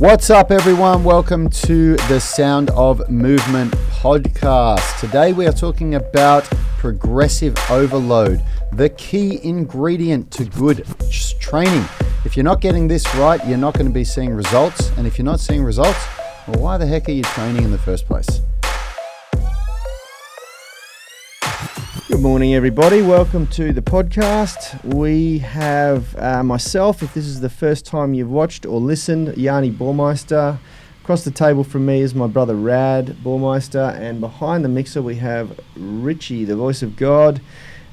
What's up, everyone? Welcome to the Sound of Movement podcast. Today, we are talking about progressive overload, the key ingredient to good training. If you're not getting this right, you're not going to be seeing results. And if you're not seeing results, well, why the heck are you training in the first place? Good morning, everybody. Welcome to the podcast. We have uh, myself, if this is the first time you've watched or listened, Yanni Bormeister. Across the table from me is my brother Rad Bormeister, and behind the mixer we have Richie, the voice of God.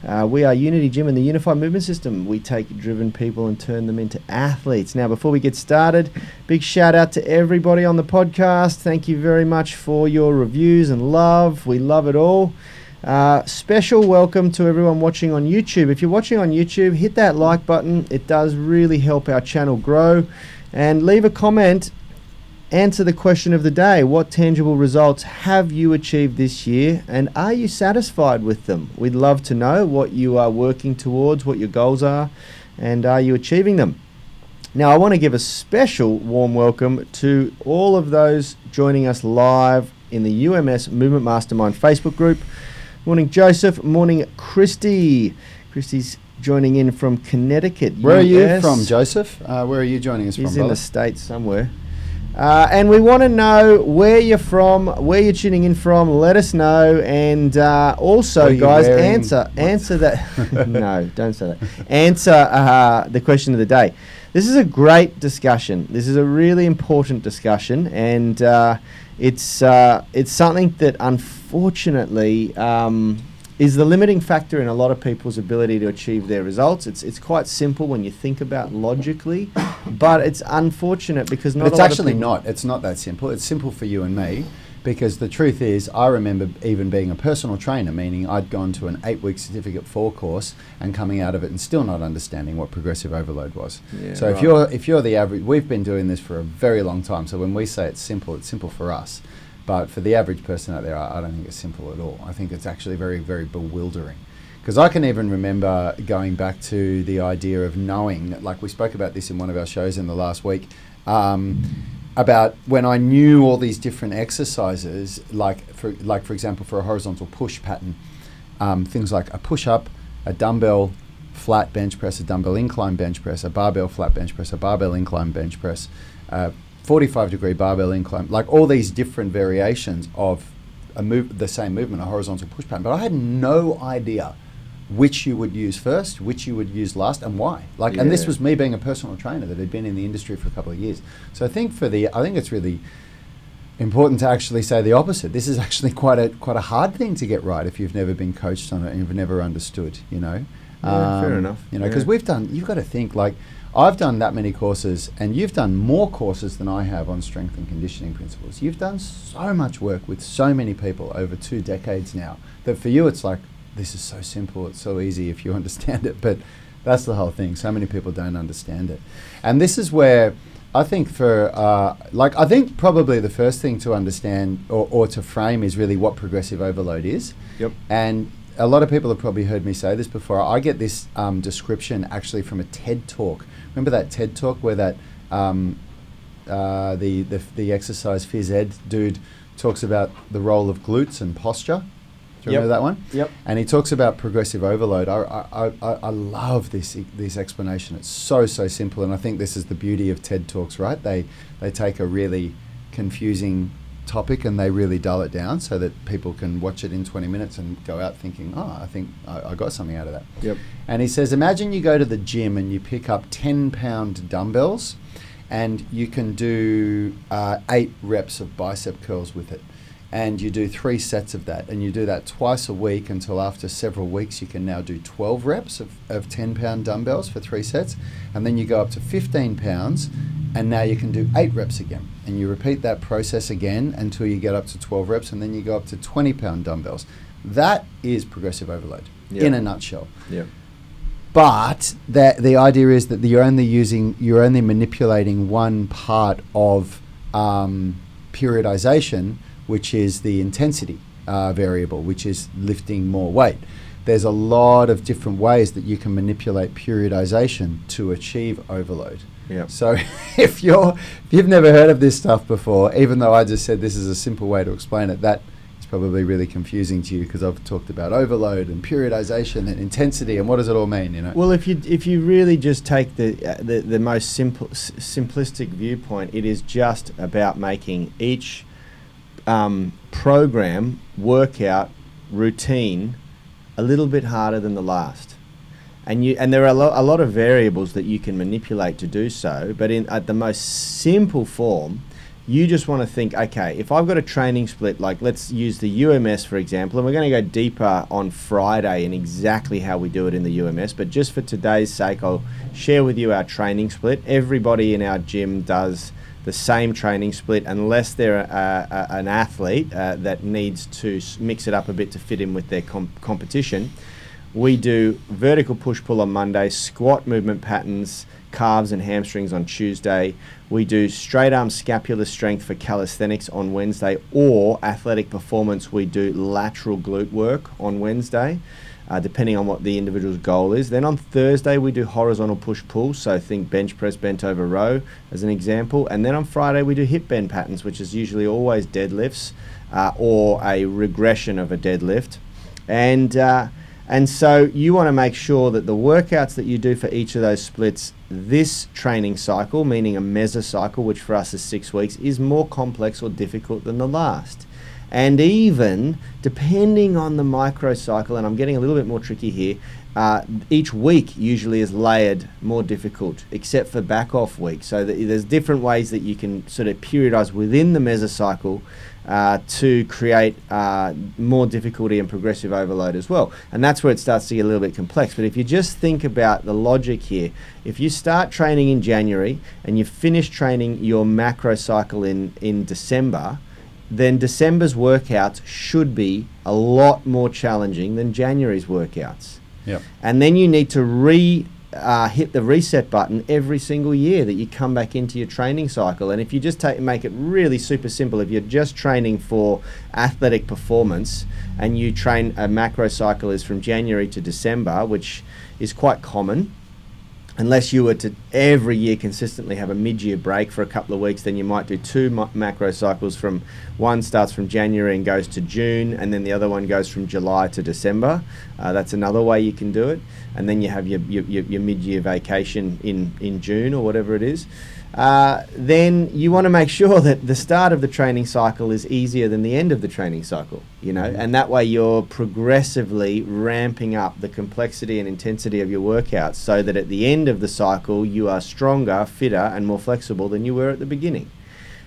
Uh, we are Unity Gym and the Unified Movement System. We take driven people and turn them into athletes. Now, before we get started, big shout out to everybody on the podcast. Thank you very much for your reviews and love. We love it all. Uh, special welcome to everyone watching on YouTube. If you're watching on YouTube, hit that like button. It does really help our channel grow. And leave a comment. Answer the question of the day What tangible results have you achieved this year, and are you satisfied with them? We'd love to know what you are working towards, what your goals are, and are you achieving them? Now, I want to give a special warm welcome to all of those joining us live in the UMS Movement Mastermind Facebook group. Morning, Joseph. Morning, Christy. Christy's joining in from Connecticut. Where US. are you from, Joseph? Uh, where are you joining us He's from? He's in the States somewhere. Uh, and we want to know where you're from, where you're tuning in from. Let us know, and uh, also, guys, answer answer that. no, don't say that. Answer uh, the question of the day. This is a great discussion. This is a really important discussion, and uh, it's uh, it's something that unfortunately um, is the limiting factor in a lot of people's ability to achieve their results. It's it's quite simple when you think about logically, but it's unfortunate because not. But it's actually not. It's not that simple. It's simple for you and me because the truth is, I remember even being a personal trainer, meaning I'd gone to an eight week certificate four course and coming out of it and still not understanding what progressive overload was. Yeah, so right. if you're if you're the average, we've been doing this for a very long time. So when we say it's simple, it's simple for us. But for the average person out there, I, I don't think it's simple at all. I think it's actually very, very bewildering. Because I can even remember going back to the idea of knowing, like we spoke about this in one of our shows in the last week. Um, about when I knew all these different exercises, like for like for example for a horizontal push pattern, um, things like a push up, a dumbbell flat bench press, a dumbbell incline bench press, a barbell flat bench press, a barbell incline bench press, a 45 degree barbell incline, like all these different variations of a move, the same movement, a horizontal push pattern. But I had no idea which you would use first, which you would use last, and why. Like, yeah. and this was me being a personal trainer that had been in the industry for a couple of years. So I think for the, I think it's really important to actually say the opposite. This is actually quite a quite a hard thing to get right if you've never been coached on it and you've never understood. You know, yeah, um, fair enough. You know, because yeah. we've done. You've got to think like. I've done that many courses, and you've done more courses than I have on strength and conditioning principles. You've done so much work with so many people over two decades now that for you it's like, this is so simple, it's so easy if you understand it. But that's the whole thing. So many people don't understand it. And this is where I think for, uh, like, I think probably the first thing to understand or, or to frame is really what progressive overload is. Yep. And a lot of people have probably heard me say this before. I get this um, description actually from a TED talk. Remember that TED talk where that um, uh, the, the the exercise phys ed dude talks about the role of glutes and posture you yep. remember that one? Yep. And he talks about progressive overload. I, I, I, I love this this explanation. It's so so simple, and I think this is the beauty of TED talks. Right? They they take a really confusing topic and they really dull it down so that people can watch it in 20 minutes and go out thinking, oh, I think I, I got something out of that. Yep. And he says, imagine you go to the gym and you pick up 10 pound dumbbells and you can do uh, eight reps of bicep curls with it and you do three sets of that. And you do that twice a week until after several weeks you can now do 12 reps of, of 10 pound dumbbells for three sets. And then you go up to 15 pounds and now you can do eight reps again. And you repeat that process again until you get up to 12 reps and then you go up to 20 pound dumbbells. That is progressive overload yep. in a nutshell. Yeah. But the, the idea is that you're only using you're only manipulating one part of um, periodization which is the intensity uh, variable, which is lifting more weight. There's a lot of different ways that you can manipulate periodization to achieve overload. Yep. So if you're if you've never heard of this stuff before, even though I just said this is a simple way to explain it, that is probably really confusing to you because I've talked about overload and periodization and intensity and what does it all mean, you know? Well, if you if you really just take the uh, the, the most simple s- simplistic viewpoint, it is just about making each um, program workout routine a little bit harder than the last. And you and there are a, lo- a lot of variables that you can manipulate to do so, but in at the most simple form, you just want to think, okay, if I've got a training split, like let's use the UMS for example, and we're going to go deeper on Friday in exactly how we do it in the UMS, but just for today's sake, I'll share with you our training split. Everybody in our gym does the same training split unless they're a, a, an athlete uh, that needs to mix it up a bit to fit in with their com- competition. We do vertical push pull on Monday, squat movement patterns, calves and hamstrings on Tuesday. We do straight arm scapular strength for calisthenics on Wednesday, or athletic performance. We do lateral glute work on Wednesday, uh, depending on what the individual's goal is. Then on Thursday, we do horizontal push pull. So think bench press, bent over row as an example. And then on Friday, we do hip bend patterns, which is usually always deadlifts uh, or a regression of a deadlift. And uh, and so you want to make sure that the workouts that you do for each of those splits this training cycle, meaning a mesocycle, which for us is six weeks, is more complex or difficult than the last. And even depending on the microcycle, and I'm getting a little bit more tricky here, uh, each week usually is layered more difficult, except for back off week. So there's different ways that you can sort of periodize within the mesocycle uh, to create uh, more difficulty and progressive overload as well. And that's where it starts to get a little bit complex. But if you just think about the logic here, if you start training in January and you finish training your macro cycle in, in December, then December's workouts should be a lot more challenging than January's workouts. Yep. And then you need to re uh, hit the reset button every single year that you come back into your training cycle. And if you just take, make it really super simple, if you're just training for athletic performance and you train a macro cycle is from January to December, which is quite common. Unless you were to every year consistently have a mid-year break for a couple of weeks, then you might do two ma- macro cycles. From one starts from January and goes to June, and then the other one goes from July to December. Uh, that's another way you can do it. And then you have your, your, your, your mid-year vacation in, in June or whatever it is. Uh, then you want to make sure that the start of the training cycle is easier than the end of the training cycle, you know, and that way you're progressively ramping up the complexity and intensity of your workouts so that at the end of the cycle you are stronger, fitter, and more flexible than you were at the beginning.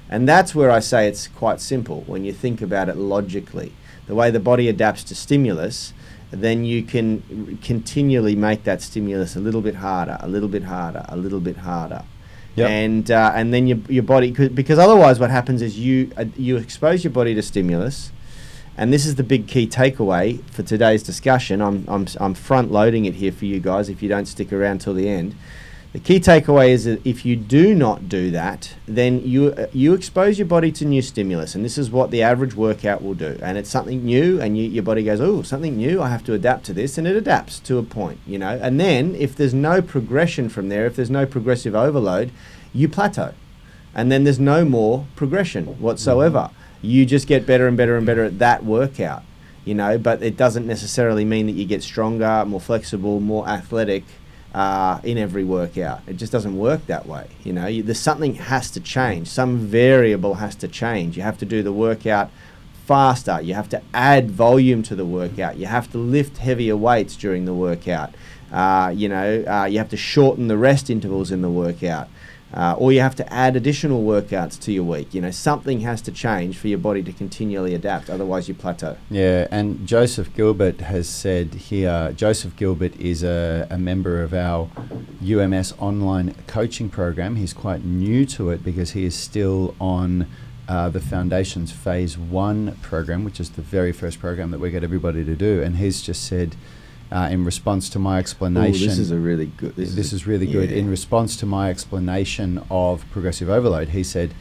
And that's where I say it's quite simple when you think about it logically. The way the body adapts to stimulus, then you can r- continually make that stimulus a little bit harder, a little bit harder, a little bit harder. Yep. And uh, and then your, your body cause, because otherwise what happens is you uh, you expose your body to stimulus, and this is the big key takeaway for today's discussion. I'm I'm I'm front loading it here for you guys. If you don't stick around till the end, the key takeaway is that if you do not do that, then you uh, you expose your body to new stimulus, and this is what the average workout will do. And it's something new, and you, your body goes, "Oh, something new! I have to adapt to this," and it adapts to a point, you know. And then if there's no progression from there, if there's no progressive overload, you plateau, and then there's no more progression whatsoever. You just get better and better and better at that workout, you know. But it doesn't necessarily mean that you get stronger, more flexible, more athletic uh, in every workout. It just doesn't work that way. You know, you, there's something has to change. Some variable has to change. You have to do the workout faster. You have to add volume to the workout. You have to lift heavier weights during the workout. Uh, you know, uh, you have to shorten the rest intervals in the workout. Uh, or you have to add additional workouts to your week. You know, something has to change for your body to continually adapt. Otherwise, you plateau. Yeah, and Joseph Gilbert has said here Joseph Gilbert is a, a member of our UMS online coaching program. He's quite new to it because he is still on uh, the Foundations Phase 1 program, which is the very first program that we get everybody to do. And he's just said, uh, in response to my explanation. this is a really good. This, a- is really good. yeah. In response to my explanation of progressive overload, he said,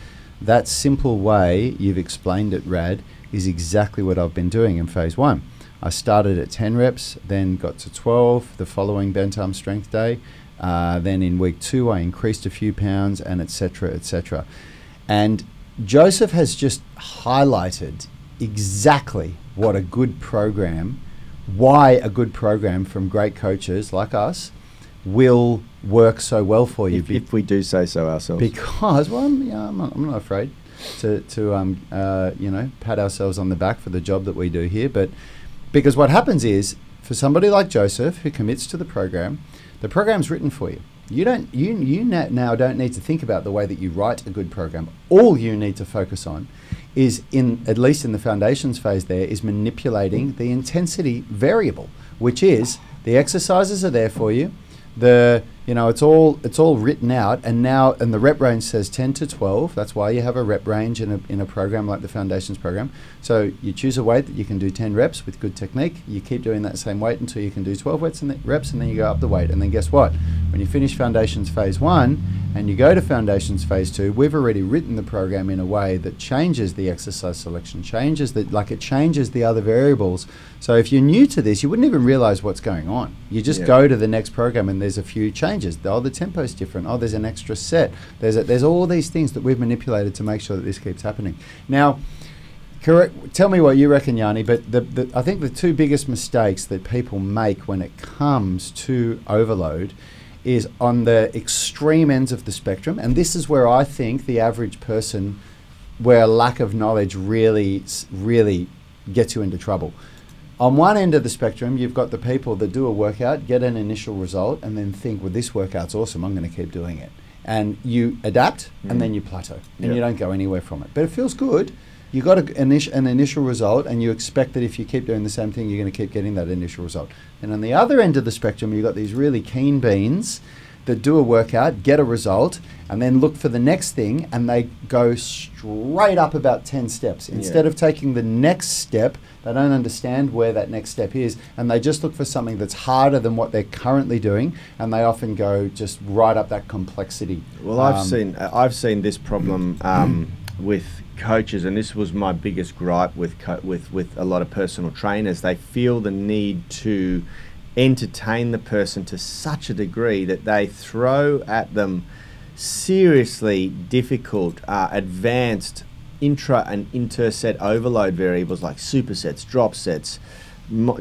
That simple way you've explained it, Rad, is exactly what I've been doing in phase one. I started at 10 reps, then got to 12 the following bent arm strength day, Uh, then in week two, I increased a few pounds, and etc. etc. And Joseph has just highlighted exactly what a good program, why a good program from great coaches like us will work so well for you. If, if we do say so ourselves. Because, well, I'm, yeah, I'm, not, I'm not afraid to, to um, uh, you know, pat ourselves on the back for the job that we do here. But because what happens is, for somebody like Joseph who commits to the program, the program's written for you. You don't you you now don't need to think about the way that you write a good program. All you need to focus on is in at least in the foundations phase there is manipulating the intensity variable, which is the exercises are there for you. The you know it's all it's all written out and now and the rep range says 10 to 12 that's why you have a rep range in a, in a program like the foundations program. So you choose a weight that you can do 10 reps with good technique. You keep doing that same weight until you can do 12 reps and, reps and then you go up the weight. And then guess what? When you finish foundations phase one and you go to foundations phase two we've already written the program in a way that changes the exercise selection changes that like it changes the other variables. So if you're new to this you wouldn't even realize what's going on. You just yeah. go to the next program and there's a few changes. Oh, the tempo's different. Oh, there's an extra set. There's a, there's all these things that we've manipulated to make sure that this keeps happening. Now, correct. Tell me what you reckon, Yanni. But the, the, I think the two biggest mistakes that people make when it comes to overload is on the extreme ends of the spectrum, and this is where I think the average person, where lack of knowledge really, really gets you into trouble on one end of the spectrum, you've got the people that do a workout, get an initial result, and then think, well, this workout's awesome, I'm going to keep doing it. And you adapt, mm. and then you plateau, and yep. you don't go anywhere from it. But it feels good. You got a, an, an initial result, and you expect that if you keep doing the same thing, you're going to keep getting that initial result. And on the other end of the spectrum, you've got these really keen beans that do a workout, get a result, and then look for the next thing, and they go straight up about 10 steps. Instead yeah. of taking the next step, they don't understand where that next step is, and they just look for something that's harder than what they're currently doing, and they often go just right up that complexity. Well, I've um, seen I've seen this problem um, with coaches, and this was my biggest gripe with co- with with a lot of personal trainers. They feel the need to entertain the person to such a degree that they throw at them seriously difficult, uh, advanced intra and interset overload variables like supersets, drop sets,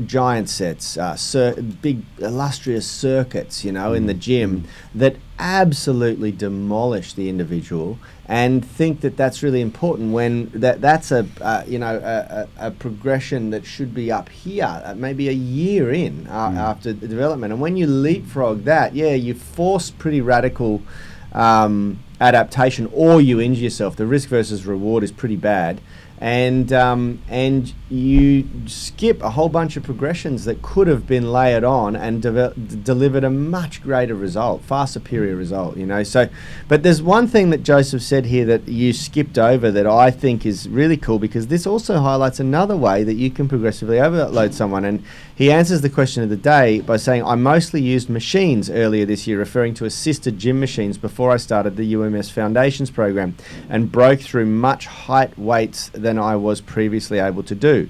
giant sets, uh, cir- big illustrious circuits, you know, mm. in the mm. gym mm. that absolutely demolish the individual and think that that's really important when that that's a uh, you know a, a, a, progression that should be up here uh, maybe a year in uh, mm. after the development and when you leapfrog that yeah you force pretty radical um, adaptation or you injure yourself the risk versus reward is pretty bad and um, and you skip a whole bunch of progressions that could have been layered on and de- delivered a much greater result, far superior result. You know, so but there's one thing that Joseph said here that you skipped over that I think is really cool because this also highlights another way that you can progressively overload someone. And he answers the question of the day by saying, "I mostly used machines earlier this year, referring to assisted gym machines before I started the UMS Foundations program, and broke through much height weights." than I was previously able to do.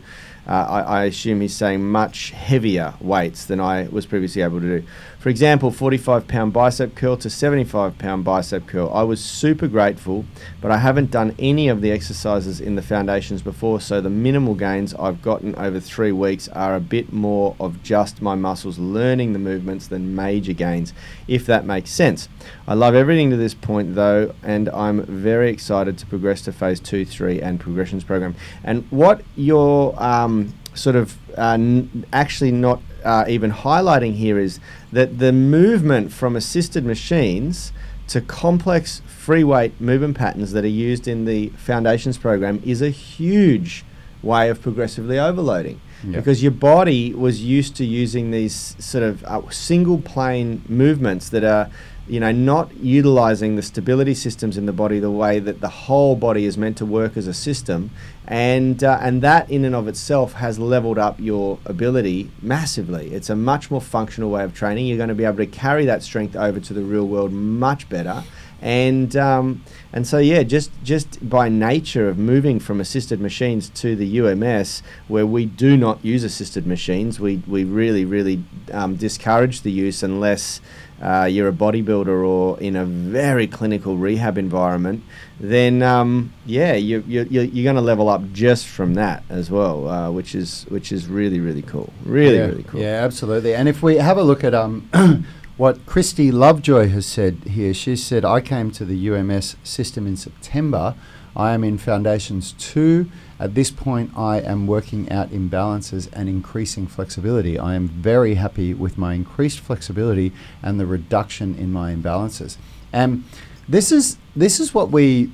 Uh, I, I, assume he's saying much heavier weights than I was previously able to do. For example, 45 pound bicep curl to 75 pound bicep curl. I was super grateful, but I haven't done any of the exercises in the foundations before, so the minimal gains I've gotten over three weeks are a bit more of just my muscles learning the movements than major gains, if that makes sense. I love everything to this point though, and I'm very excited to progress to phase two, three, and progressions program. And what your um, sort of uh, n- actually not uh, even highlighting here is that the movement from assisted machines to complex free weight movement patterns that are used in the foundations program is a huge way of progressively overloading. Because your body was used to using these sort of uh, single plane movements that are you know, not utilizing the stability systems in the body the way that the whole body is meant to work as a system, and uh, and that in and of itself has leveled up your ability massively. It's a much more functional way of training. You're going to be able to carry that strength over to the real world much better, and um, and so yeah, just just by nature of moving from assisted machines to the UMS, where we do not use assisted machines, we we really really um, discourage the use unless uh, you're a bodybuilder or in a very clinical rehab environment, then um, yeah, you, you, you're, you're going to level up just from that as well, uh, which is which is really really cool, really yeah, really cool. Yeah, absolutely. And if we have a look at um, what Christy Lovejoy has said here, she said, "I came to the UMS system in September. I am in Foundations 2. At this point, I am working out imbalances and increasing flexibility. I am very happy with my increased flexibility and the reduction in my imbalances. And this is this is what we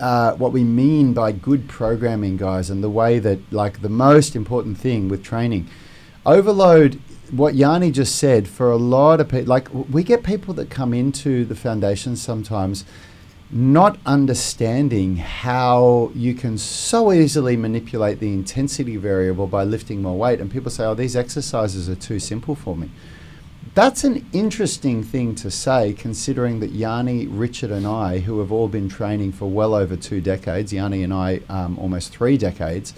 uh, what we mean by good programming, guys, and the way that like the most important thing with training, overload. What Yanni just said for a lot of people, like we get people that come into the foundation sometimes not understanding how you can so easily manipulate the intensity variable by lifting more weight. And people say, oh, these exercises are too simple for me. That's an interesting thing to say, considering that Yanni, Richard, and I, who have all been training for well over two decades, Yanni and I um, almost three decades,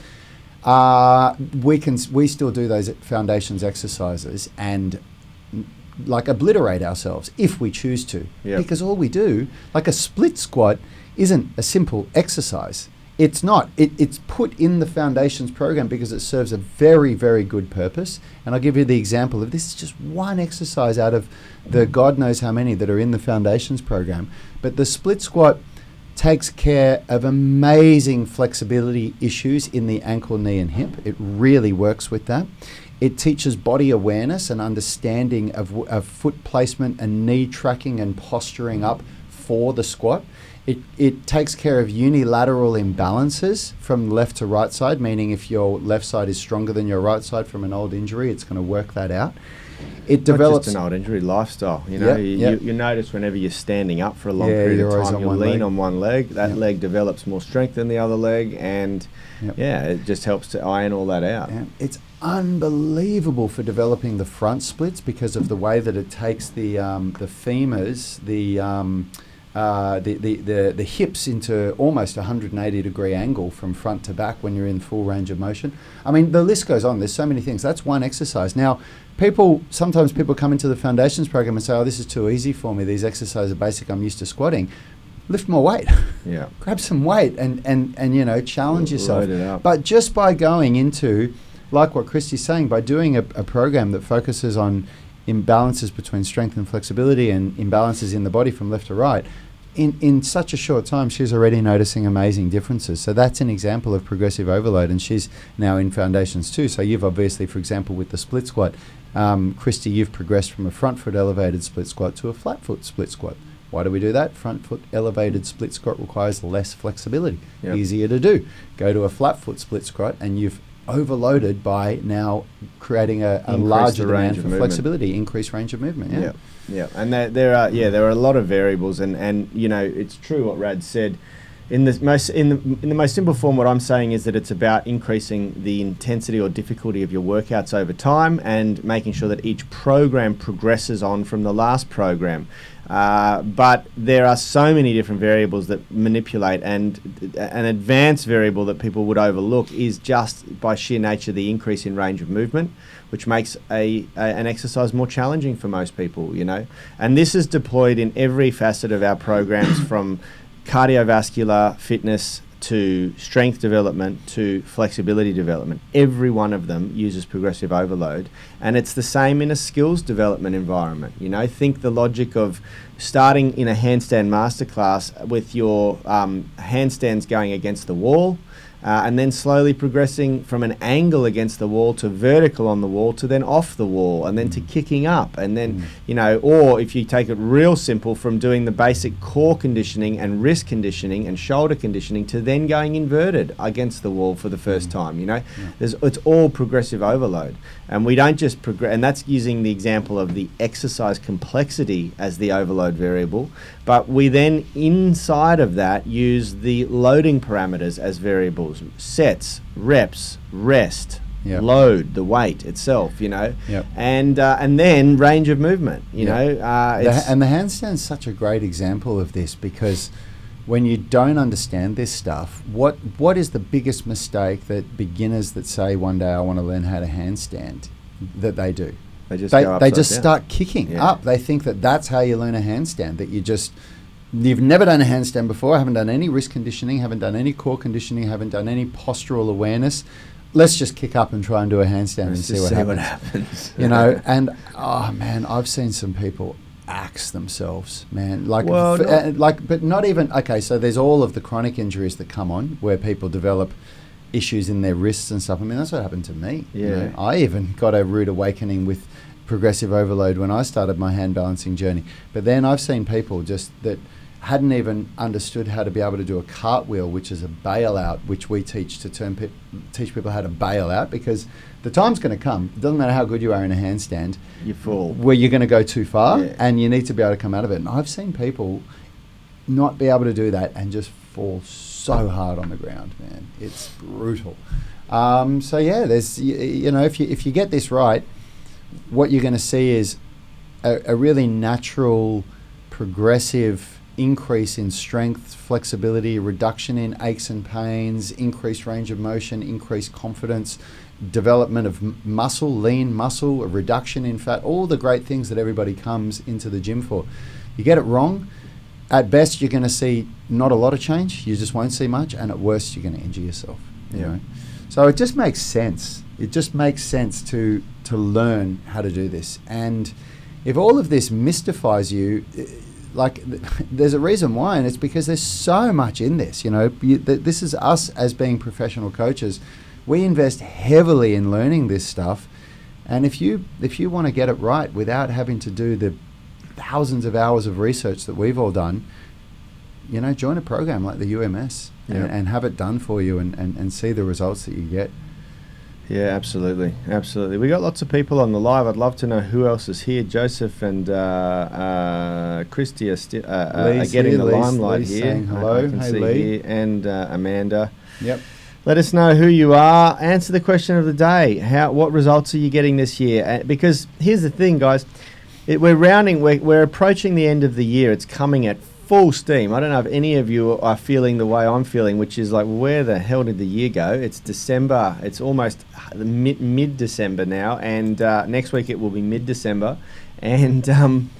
uh, we can we still do those foundations exercises and like obliterate ourselves if we choose to. Yep. Because all we do, like a split squat, isn't a simple exercise. It's not. It, it's put in the foundations program because it serves a very, very good purpose. And I'll give you the example of this is just one exercise out of the God knows how many that are in the foundations program. But the split squat takes care of amazing flexibility issues in the ankle, knee, and hip. It really works with that. It teaches body awareness and understanding of, of foot placement and knee tracking and posturing up for the squat. It, it takes care of unilateral imbalances from left to right side, meaning if your left side is stronger than your right side from an old injury, it's going to work that out. It develops. just an old injury lifestyle. You know, Yep, you, yep. you, you notice whenever you're standing up for a long Yeah, period of time, you lean leg. on one leg. That Yep. leg develops more strength than the other leg, and yeah, it just helps to iron all that out. It's unbelievable for developing the front splits because of the way that it takes the um, the femurs, the, um, uh, the, the the the hips into almost a 180 degree angle from front to back when you're in full range of motion. I mean, the list goes on. There's so many things. That's one exercise. Now, people sometimes people come into the foundations program and say, "Oh, this is too easy for me. These exercises are basic. I'm used to squatting." Lift more weight. Yeah. grab some weight and, and, and you know challenge yourself. It up. But just by going into, like what Christy's saying, by doing a, a program that focuses on imbalances between strength and flexibility and imbalances in the body from left to right, in, in such a short time, she's already noticing amazing differences. So that's an example of progressive overload, and she's now in foundations too. So you've obviously, for example, with the split squat, um, Christy, you've progressed from a front foot elevated split squat to a flat foot split squat. Why do we do that? Front foot elevated split squat requires less flexibility, Yep. easier to do. Go to a flat foot split squat, and you've overloaded by now creating a, a larger range demand of movement. flexibility, increased range of movement. Yeah. Yeah, yeah, and there, there are yeah there are a lot of variables, and and you know it's true what Rad said. In the most in the in the most simple form, what I'm saying is that it's about increasing the intensity or difficulty of your workouts over time, and making sure that each program progresses on from the last program. Uh, but there are so many different variables that manipulate, and an advanced variable that people would overlook is just by sheer nature the increase in range of movement, which makes a, a an exercise more challenging for most people. You know, and this is deployed in every facet of our programs, from cardiovascular fitness to strength development to flexibility development. Every one of them uses progressive overload, and it's the same in a skills development environment. You know, think the logic of starting in a handstand masterclass with your um, handstands going against the wall. Uh, and then slowly progressing from an angle against the wall to vertical on the wall to then off the wall and then to kicking up. And then Mm. you know or if you take it real simple from doing the basic core conditioning and wrist conditioning and shoulder conditioning to then going inverted against the wall for the first time you know? There's it's all progressive overload. And we don't just progress and that's using the example of the exercise complexity as the overload variable but we then inside of that use the loading parameters as variables sets reps rest Yep. load, the weight itself, you know, Yep. and uh, and then range of movement, you Yep. know. Uh, The, and the handstand's such a great example of this because when you don't understand this stuff, what what is the biggest mistake that beginners that say one day I want to learn how to handstand that they do? they just They, they just down. start kicking Yeah. up. They think that that's how you learn a handstand. That you just you've never done a handstand before, haven't done any wrist conditioning, haven't done any core conditioning, haven't done any postural awareness. Let's just kick up and try and do a handstand and Let's see, just what, happens. happens. You know, and oh man, I've seen some people axe themselves, man. Like, Well, f- uh, like, but not even okay. So there's all of the chronic injuries that come on where people develop issues in their wrists and stuff. I mean, that's what happened to me. you Yeah. know. I even got a rude awakening with progressive overload when I started my hand balancing journey. But then I've seen people just that hadn't even understood how to be able to do a cartwheel, which is a bailout, which we teach to turn pe- teach people how to bail out because the time's going to come. It doesn't matter how good you are in a handstand, you fall. where you're going to go too far, Yeah. and you need to be able to come out of it. And I've seen people not be able to do that and just fall so hard on the ground, man. It's brutal. Um, so yeah, there's you, you know if you if you get this right, what you're going to see is a, a really natural, progressive increase in strength, flexibility, reduction in aches and pains, increased range of motion, increased confidence, development of muscle, lean muscle, a reduction in fat, all the great things that everybody comes into the gym for. You get it wrong, at best you're going to see not a lot of change, you just won't see much, and at worst you're going to injure yourself. You Yeah. know? So it just makes sense. It just makes sense to to learn how to do this. And if all of this mystifies you, like there's a reason why, and it's because there's so much in this. You know, you, th- this is us as being professional coaches. We invest heavily in learning this stuff, and if you if you want to get it right without having to do the thousands of hours of research that we've all done, you know, join a program like the UMS Yeah. and, and have it done for you and, and, and see the results that you get. Yeah, absolutely, absolutely. We got lots of people on the live. I'd love to know who else is here. Joseph and uh, uh, Christy are, sti- uh, uh, are getting here, the limelight Lee's here. hello. Hey, Lee. here, and uh, Amanda. Yep. Let us know who you are. Answer the question of the day. How? What results are you getting this year? Uh, because here's the thing, guys. It, we're rounding. We're, we're approaching the end of the year. It's coming at full steam. I don't know if any of you are feeling the way I'm feeling, which is like, where the hell did the year go? It's December. It's almost mid December now, and uh, next week it will be mid December, and. Um,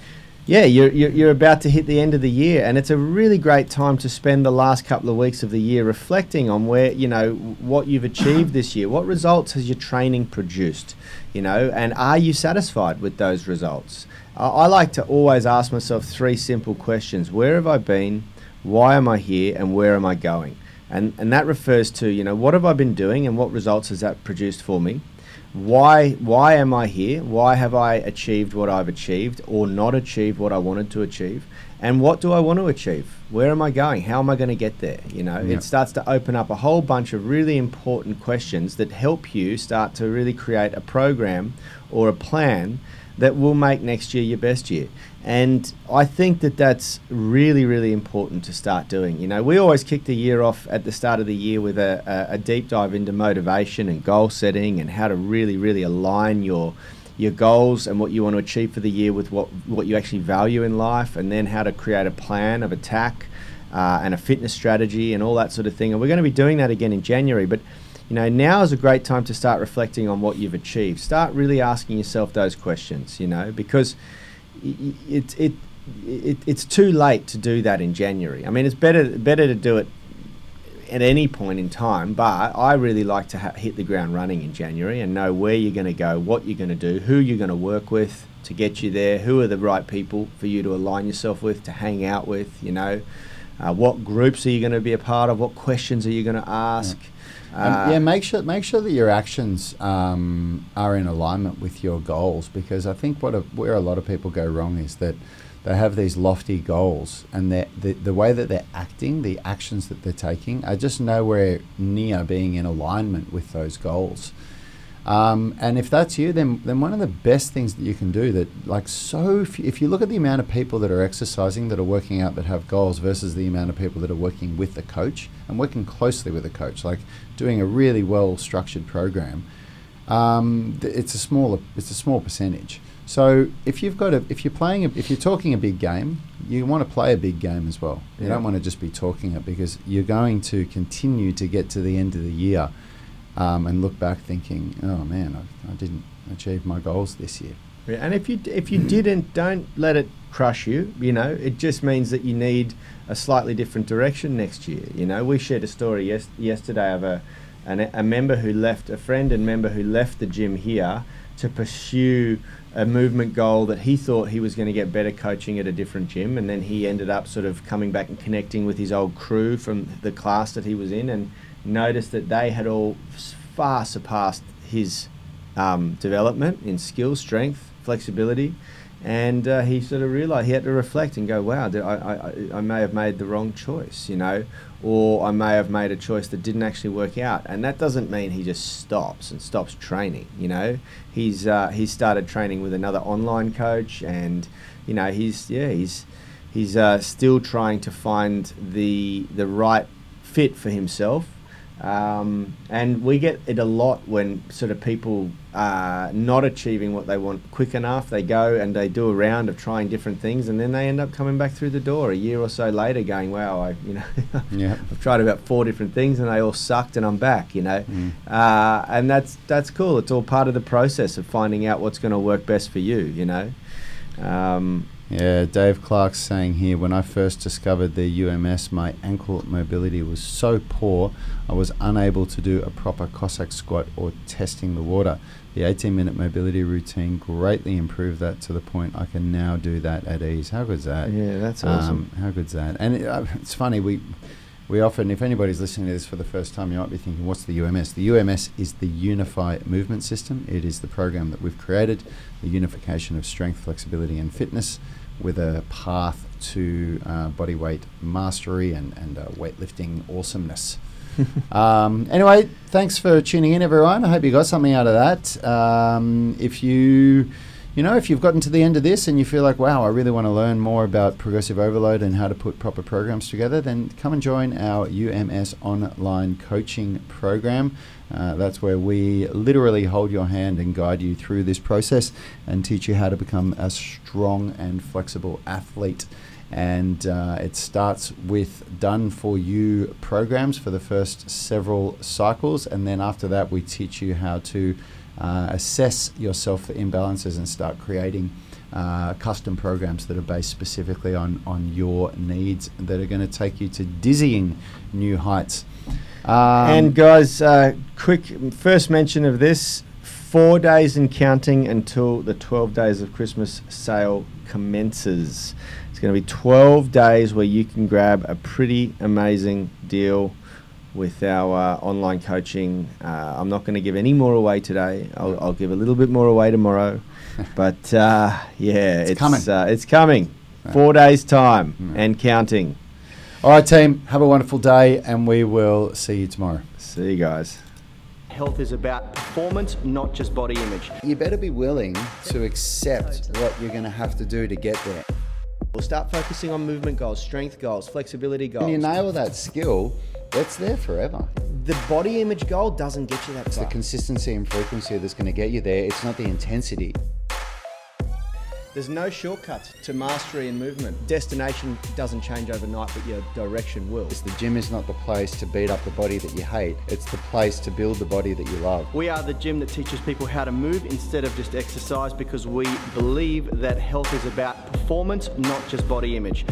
yeah, you're, you're, about to hit the end of the year, and it's a really great time to spend the last couple of weeks of the year reflecting on where, you know, what you've achieved this year. What results has your training produced, you know, and are you satisfied with those results? I, I like to always ask myself three simple questions Where have I been? Why am I here? And where am I going? And, and that refers to, you know, what have I been doing and what results has that produced for me? Why why am I here? Why have I achieved what I've achieved or not achieved what I wanted to achieve? And what do I want to achieve? Where am I going? How am I going to get there? You know, Yeah. it starts to open up a whole bunch of really important questions that help you start to really create a program or a plan that will make next year your best year. And I think that that's really, really important to start doing. You know, we always kick the year off at the start of the year with a, a, a deep dive into motivation and goal setting and how to really, really align your your goals and what you want to achieve for the year with what what you actually value in life, and then how to create a plan of attack uh, and a fitness strategy and all that sort of thing. And we're going to be doing that again in January, but you know, now is a great time to start reflecting on what you've achieved. Start really asking yourself those questions, you know, because it, it, it, it's too late to do that in January. I mean, it's better, better to do it at any point in time, but I really like to ha- hit the ground running in January and know where you're going to go, what you're going to do, who you're going to work with to get you there, who are the right people for you to align yourself with, to hang out with, you know. Uh, what groups are you going to be a part of? What questions are you going to ask? And, Uh, yeah, make sure make sure that your actions um, are in alignment with your goals because I think what a, where a lot of people go wrong is that they have these lofty goals and the the way that they're acting, the actions that they're taking, are just nowhere near being in alignment with those goals. Um, and if that's you, then then one of the best things that you can do that like so if, if you look at the amount of people that are exercising that are working out that have goals versus the amount of people that are working with the coach and working closely with a coach, like doing a really well structured program, um, th- it's a smaller it's a small percentage. So if you've got a if you're playing a, if you're talking a big game, you want to play a big game as well. You Yeah. don't want to just be talking it because you're going to continue to get to the end of the year um, and look back thinking, oh man, I, I didn't achieve my goals this year. Yeah, and if you if you didn't, don't let it crush you. You know, it just means that you need a slightly different direction next year. You know, we shared a story yes, yesterday of a an, a member who left a friend and member who left the gym here to pursue a movement goal that he thought he was going to get better coaching at a different gym, and then he ended up sort of coming back and connecting with his old crew from the class that he was in, and noticed that they had all far surpassed his um, development in skill, strength, flexibility, and uh, he sort of realised he had to reflect and go, "Wow, I, I, I- may have made the wrong choice, you know, or I may have made a choice that didn't actually work out." And that doesn't mean he just stops and stops training. You know, he's uh, he's started training with another online coach, and you know, he's yeah, he's he's uh, still trying to find the the right fit for himself. Um, and we get it a lot when sort of people are not achieving what they want quick enough. They go and they do a round of trying different things, and then they end up coming back through the door a year or so later, going, "Wow, I you know, Yeah. I've tried about four different things and they all sucked, and I'm back." You know, Mm. uh, and that's that's cool. It's all part of the process of finding out what's going to work best for you. You know. Um, Yeah, Dave Clark's saying here when I first discovered the UMS, my ankle mobility was so poor I was unable to do a proper Cossack squat or testing the water. The 18 minute mobility routine greatly improved that to the point I can now do that at ease. How good's that? yeah, that's awesome. Um, how good's that? And it, uh, it's funny, we we often, if anybody's listening to this for the first time, you might be thinking, what's the UMS? The UMS is the Unified Movement System. It is the program that we've created, the unification of strength, flexibility, and fitness with a path to uh, body weight mastery and, and uh, weightlifting awesomeness. um, anyway, thanks for tuning in, everyone. I hope you got something out of that. Um, if you, you know, if you've gotten to the end of this and you feel like, wow, I really want to learn more about progressive overload and how to put proper programs together, then come and join our UMS online coaching program. Uh, that's where we literally hold your hand and guide you through this process and teach you how to become a strong and flexible athlete and uh, it starts with done for you programs for the first several cycles and then after that we teach you how to uh, assess yourself for imbalances and start creating uh, custom programs that are based specifically on, on your needs that are going to take you to dizzying new heights. Um, and guys, uh, quick first mention of this: four days and counting until the 12 days of Christmas sale commences. It's going to be 12 days where you can grab a pretty amazing deal with our uh, online coaching. Uh, I'm not going to give any more away today. I'll, I'll give a little bit more away tomorrow. but uh, yeah, It's it's coming. Uh, it's coming. Yeah. Four days time Mm. and counting. all right, team, have a wonderful day and we will see you tomorrow. See you guys. Health is about performance, not just body image. You better be willing to accept what you're going to have to do to get there. We'll start focusing on movement goals, strength goals, flexibility goals. When you nail that skill, it's there forever. the body image goal doesn't get you that It's the consistency and frequency that's going to get you there. It's not the intensity. There's no shortcuts to mastery and movement. Destination doesn't change overnight, but your direction will. The gym is not the place to beat up the body that you hate. It's the place to build the body that you love. We are the gym that teaches people how to move instead of just exercise because we believe that health is about performance, not just body image.